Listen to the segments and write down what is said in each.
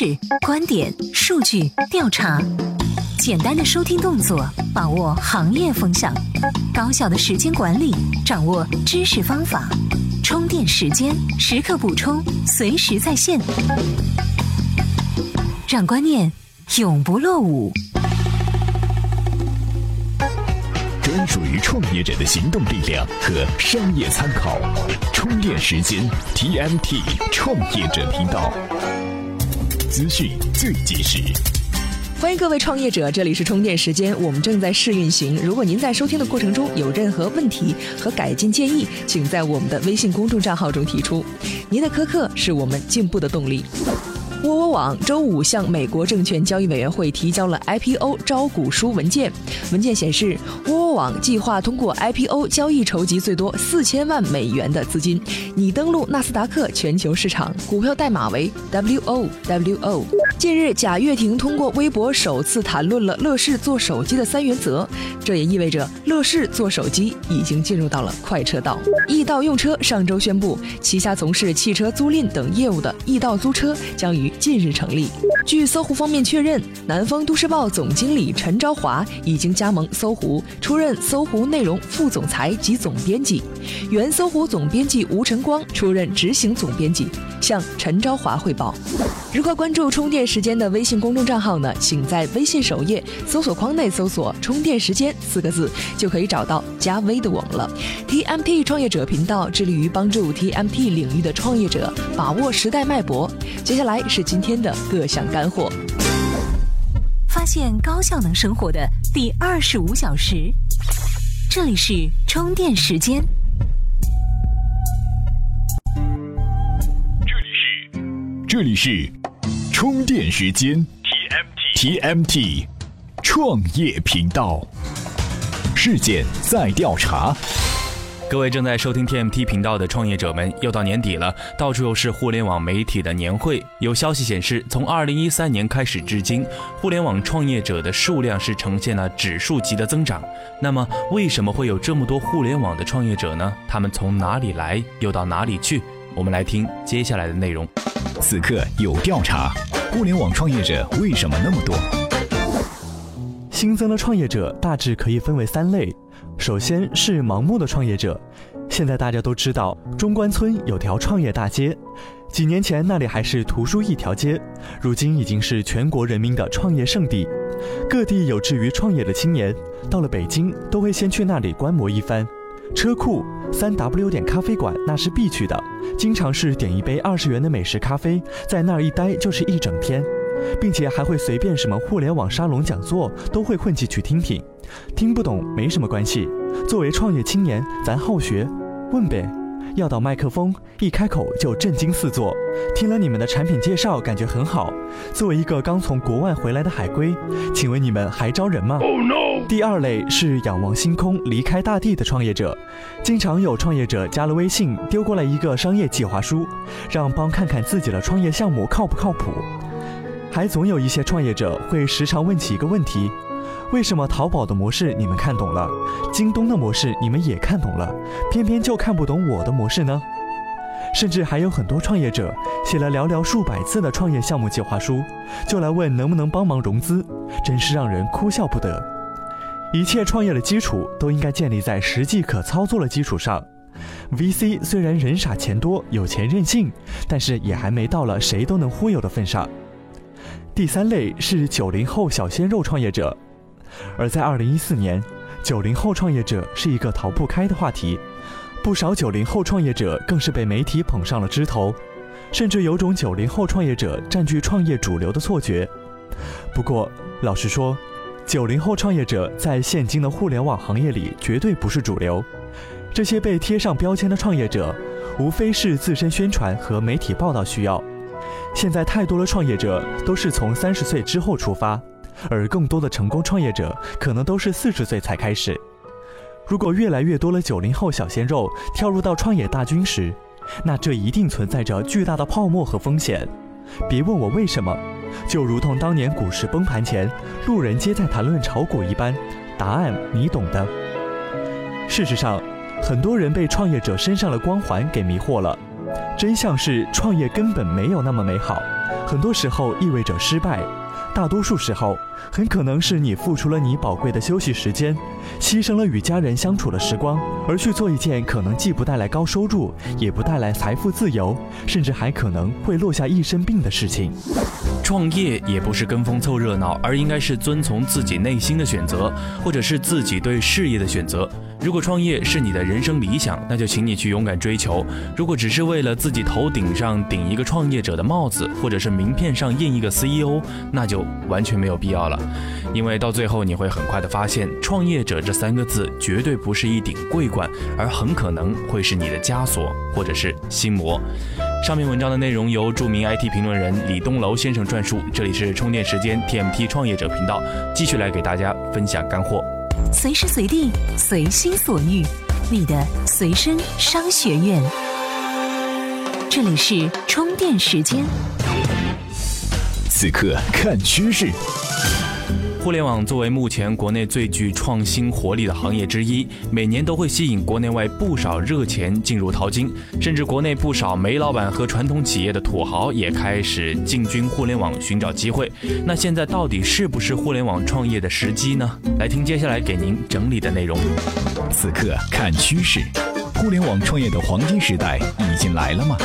识、观点、数据、调查，简单的收听动作，把握行业风向；高效的时间管理，掌握知识方法；充电时间，时刻补充，随时在线，让观念永不落伍。专属于创业者的行动力量和商业参考，充电时间 TMT 创业者频道，资讯最及时。欢迎各位创业者，这里是充电时间，我们正在试运行。如果您在收听的过程中有任何问题和改进建议，请在我们的微信公众账号中提出。您的苛刻是我们进步的动力。窝窝网周五向美国证券交易委员会提交了 IPO 招股书文件。文件显示，窝窝网计划通过 IPO 交易筹集最多四千万美元的资金，拟登陆纳斯达克全球市场，股票代码为 WOWO。近日，贾跃亭通过微博首次谈论了乐视做手机的三原则，这也意味着乐视做手机已经进入到了快车道。易到用车上周宣布，旗下从事汽车租赁等业务的易到租车将于近日成立。据搜狐方面确认，南方都市报总经理陈昭华已经加盟搜狐，出任搜狐内容副总裁及总编辑；原搜狐总编辑吴晨光出任执行总编辑，向陈昭华汇报。如何关注充电时间的微信公众账号呢？请在微信首页搜索框内搜索“充电时间”四个字，就可以找到加微的我们了。TMT 创业者频道致力于帮助 TMT 领域的创业者把握时代脉搏。接下来是今天的各项干货。发现高效能生活的第二十五小时，这里是充电时间。这里是这里是充电时间 TMT TMT 创业频道，事件在调查。各位正在收听 TMT 频道的创业者们，又到年底了，到处又是互联网媒体的年会。有消息显示，从2013年开始至今，互联网创业者的数量是呈现了指数级的增长。那么，为什么会有这么多互联网的创业者呢？他们从哪里来，又到哪里去？我们来听接下来的内容。此刻有调查，互联网创业者为什么那么多？新增的创业者大致可以分为三类。首先是盲目的创业者，现在大家都知道中关村有条创业大街，几年前那里还是图书一条街，如今已经是全国人民的创业圣地。各地有志于创业的青年，到了北京都会先去那里观摩一番。车库、三 W 点咖啡馆那是必去的，经常是点一杯二十元的美式咖啡，在那儿一待就是一整天，并且还会随便什么互联网沙龙讲座都会混进去听听。听不懂没什么关系，作为创业青年，咱好学，问呗。要到麦克风，一开口就震惊四座。听了你们的产品介绍，感觉很好。作为一个刚从国外回来的海归，请问你们还招人吗？第二类是仰望星空、离开大地的创业者，经常有创业者加了微信，丢过来一个商业计划书，让帮看看自己的创业项目靠不靠谱。还总有一些创业者会时常问起一个问题。为什么淘宝的模式你们看懂了，京东的模式你们也看懂了，偏偏就看不懂我的模式呢？甚至还有很多创业者写了寥寥数百字的创业项目计划书，就来问能不能帮忙融资，真是让人哭笑不得。一切创业的基础都应该建立在实际可操作的基础上。VC 虽然人傻钱多有钱任性，但是也还没到了谁都能忽悠的份上。第三类是九零后小鲜肉创业者。而在二零一四年，九零后创业者是一个逃不开的话题，不少九零后创业者更是被媒体捧上了枝头，甚至有种九零后创业者占据创业主流的错觉。不过，老实说，九零后创业者在现今的互联网行业里绝对不是主流。这些被贴上标签的创业者，无非是自身宣传和媒体报道需要。现在太多的创业者都是从三十岁之后出发。而更多的成功创业者可能都是四十岁才开始。如果越来越多的九零后小鲜肉跳入到创业大军时，那这一定存在着巨大的泡沫和风险。别问我为什么，就如同当年股市崩盘前，路人皆在谈论炒股一般，答案你懂的。事实上，很多人被创业者身上的光环给迷惑了。真相是，创业根本没有那么美好。很多时候意味着失败。大多数时候，很可能是你付出了你宝贵的休息时间，牺牲了与家人相处的时光，而去做一件可能既不带来高收入，也不带来财富自由，甚至还可能会落下一身病的事情。创业也不是跟风凑热闹，而应该是遵从自己内心的选择，或者是自己对事业的选择。如果创业是你的人生理想，那就请你去勇敢追求；如果只是为了自己头顶上顶一个创业者的帽子，或者是名片上印一个 CEO，那就完全没有必要了。因为到最后你会很快的发现，创业者这三个字绝对不是一顶桂冠，而很可能会是你的枷锁，或者是心魔。上面文章的内容由著名 IT 评论人李东楼先生撰述。这里是充电时间 TMT 创业者频道，继续来给大家分享干货。随时随地，随心所欲，你的随身商学院。这里是充电时间。此刻看趋势。互联网作为目前国内最具创新活力的行业之一，每年都会吸引国内外不少热钱进入淘金，甚至国内不少煤老板和传统企业的土豪也开始进军互联网寻找机会。那现在到底是不是互联网创业的时机呢？来听接下来给您整理的内容。此刻看趋势，互联网创业的黄金时代已经来了吗？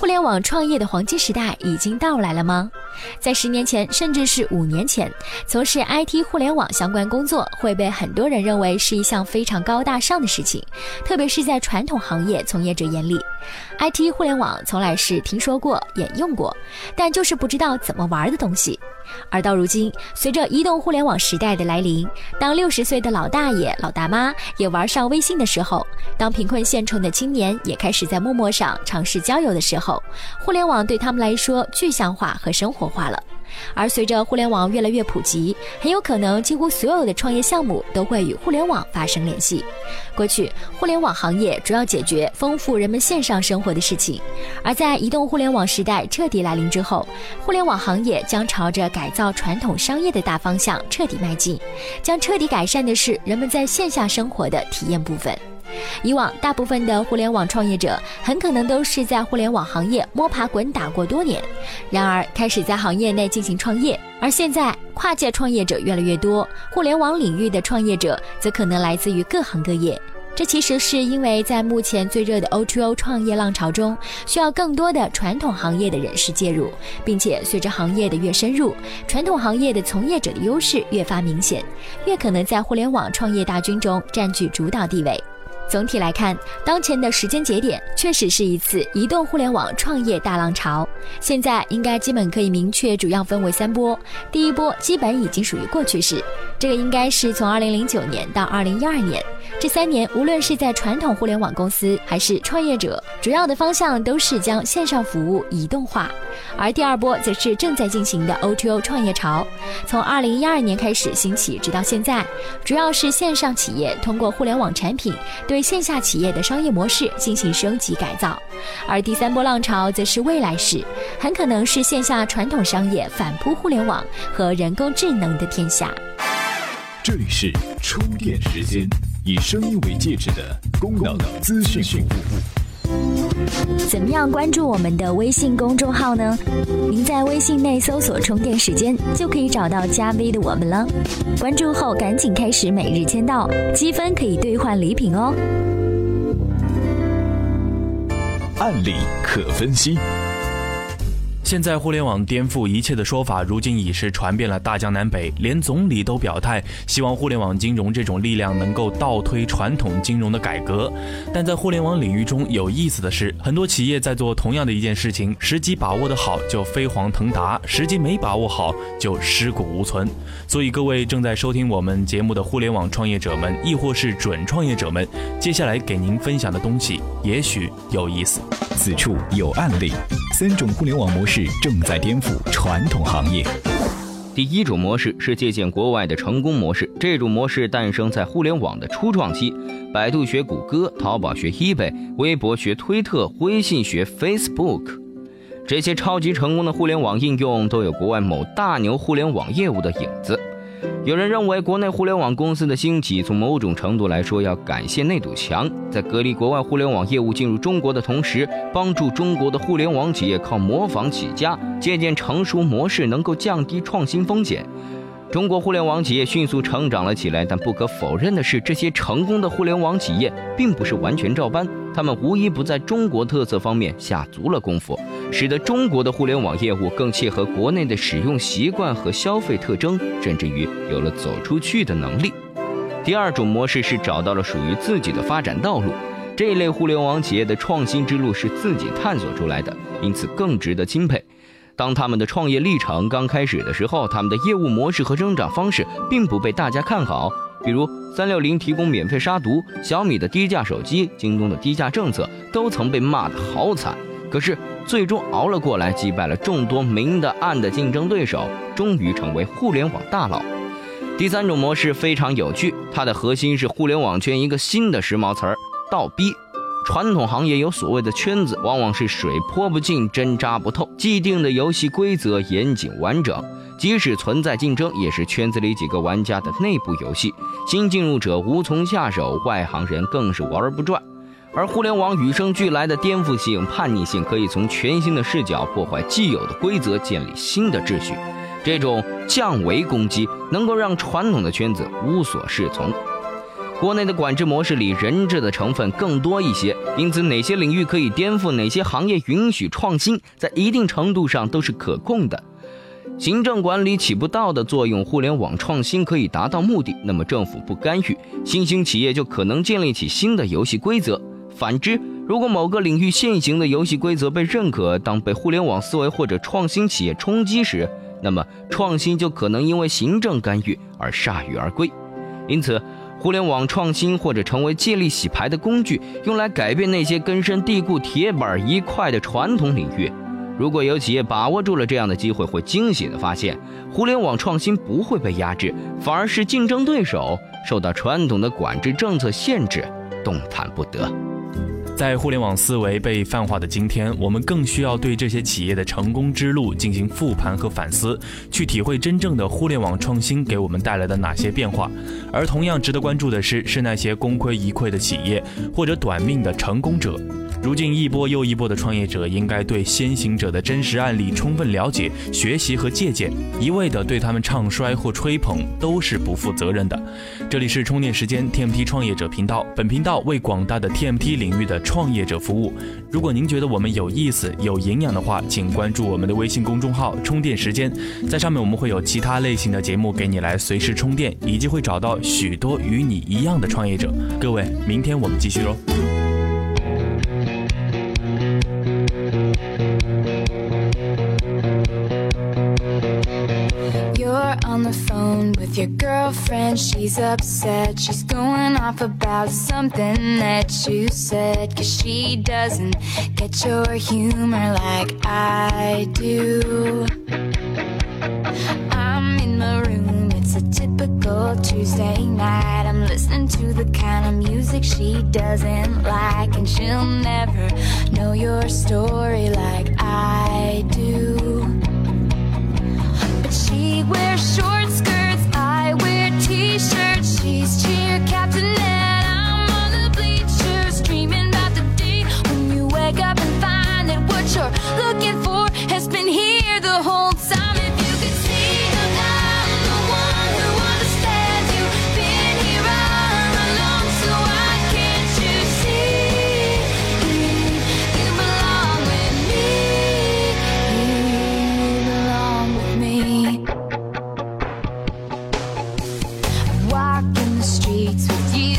互联网创业的黄金时代已经到来了吗？在十年前，甚至是五年前，从事 IT 互联网相关工作会被很多人认为是一项非常高大上的事情，特别是在传统行业从业者眼里，IT 互联网从来是听说过、也用过，但就是不知道怎么玩的东西。而到如今，随着移动互联网时代的来临，当六十岁的老大爷、老大妈也玩上微信的时候，当贫困县城的青年也开始在陌陌上尝试交友的时候，互联网对他们来说具象化和生活化了。而随着互联网越来越普及，很有可能几乎所有的创业项目都会与互联网发生联系。过去，互联网行业主要解决丰富人们线上生活的事情，而在移动互联网时代彻底来临之后，互联网行业将朝着改造传统商业的大方向彻底迈进，将彻底改善的是人们在线下生活的体验部分。以往，大部分的互联网创业者很可能都是在互联网行业摸爬滚打过多年，然而开始在行业内进行创业。而现在，跨界创业者越来越多，互联网领域的创业者则可能来自于各行各业。这其实是因为在目前最热的 O2O 创业浪潮中，需要更多的传统行业的人士介入，并且随着行业的越深入，传统行业的从业者的优势越发明显，越可能在互联网创业大军中占据主导地位。总体来看，当前的时间节点确实是一次移动互联网创业大浪潮。现在应该基本可以明确，主要分为三波。第一波基本已经属于过去式，这个应该是从二零零九年到二零一二年这三年，无论是在传统互联网公司还是创业者，主要的方向都是将线上服务移动化。而第二波则是正在进行的 O2O 创业潮，从二零一二年开始兴起，直到现在，主要是线上企业通过互联网产品对线下企业的商业模式进行升级改造，而第三波浪潮则是未来式，很可能是线下传统商业反扑互联网和人工智能的天下。这里是充电时间，以声音为介质的公能资讯服务。怎么样关注我们的微信公众号呢？您在微信内搜索“充电时间”就可以找到加 V 的我们了。关注后赶紧开始每日签到，积分可以兑换礼品哦。案例可分析。现在互联网颠覆一切的说法，如今已是传遍了大江南北，连总理都表态，希望互联网金融这种力量能够倒推传统金融的改革。但在互联网领域中，有意思的是，很多企业在做同样的一件事情，时机把握的好就飞黄腾达，时机没把握好就尸骨无存。所以，各位正在收听我们节目的互联网创业者们，亦或是准创业者们，接下来给您分享的东西也许有意思。此处有案例，三种互联网模式。正在颠覆传统行业。第一种模式是借鉴国外的成功模式，这种模式诞生在互联网的初创期，百度学谷歌，淘宝学 eBay，微博学推特，微信学 Facebook。这些超级成功的互联网应用都有国外某大牛互联网业务的影子。有人认为，国内互联网公司的兴起，从某种程度来说，要感谢那堵墙，在隔离国外互联网业务进入中国的同时，帮助中国的互联网企业靠模仿起家，借鉴成熟模式，能够降低创新风险。中国互联网企业迅速成长了起来，但不可否认的是，这些成功的互联网企业并不是完全照搬，他们无一不在中国特色方面下足了功夫，使得中国的互联网业务更切合国内的使用习惯和消费特征，甚至于有了走出去的能力。第二种模式是找到了属于自己的发展道路，这一类互联网企业的创新之路是自己探索出来的，因此更值得钦佩。当他们的创业历程刚开始的时候，他们的业务模式和增长方式并不被大家看好。比如，三六零提供免费杀毒，小米的低价手机，京东的低价政策，都曾被骂得好惨。可是，最终熬了过来，击败了众多明的暗的竞争对手，终于成为互联网大佬。第三种模式非常有趣，它的核心是互联网圈一个新的时髦词儿——倒逼。传统行业有所谓的圈子，往往是水泼不进，针扎不透。既定的游戏规则严谨完整，即使存在竞争，也是圈子里几个玩家的内部游戏。新进入者无从下手，外行人更是玩不转。而互联网与生俱来的颠覆性、叛逆性，可以从全新的视角破坏既有的规则，建立新的秩序。这种降维攻击，能够让传统的圈子无所适从。国内的管制模式里，人治的成分更多一些，因此哪些领域可以颠覆，哪些行业允许创新，在一定程度上都是可控的。行政管理起不到的作用，互联网创新可以达到目的，那么政府不干预，新兴企业就可能建立起新的游戏规则。反之，如果某个领域现行的游戏规则被认可，当被互联网思维或者创新企业冲击时，那么创新就可能因为行政干预而铩羽而归。因此。互联网创新或者成为借力洗牌的工具，用来改变那些根深蒂固、铁板一块的传统领域。如果有企业把握住了这样的机会，会惊喜地发现，互联网创新不会被压制，反而是竞争对手受到传统的管制政策限制，动弹不得。在互联网思维被泛化的今天，我们更需要对这些企业的成功之路进行复盘和反思，去体会真正的互联网创新给我们带来的哪些变化。而同样值得关注的是，是那些功亏一篑的企业或者短命的成功者。如今一波又一波的创业者应该对先行者的真实案例充分了解、学习和借鉴，一味的对他们唱衰或吹捧都是不负责任的。这里是充电时间 TMT 创业者频道，本频道为广大的 TMT 领域的创业者服务。如果您觉得我们有意思、有营养的话，请关注我们的微信公众号“充电时间”，在上面我们会有其他类型的节目给你来随时充电，以及会找到许多与你一样的创业者。各位，明天我们继续喽。Girlfriend, she's upset. She's going off about something that you said. Cause she doesn't get your humor like I do. I'm in my room, it's a typical Tuesday night. I'm listening to the kind of music she doesn't like. And she'll never know your story like I do. But she wears short Cheese.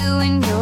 You in your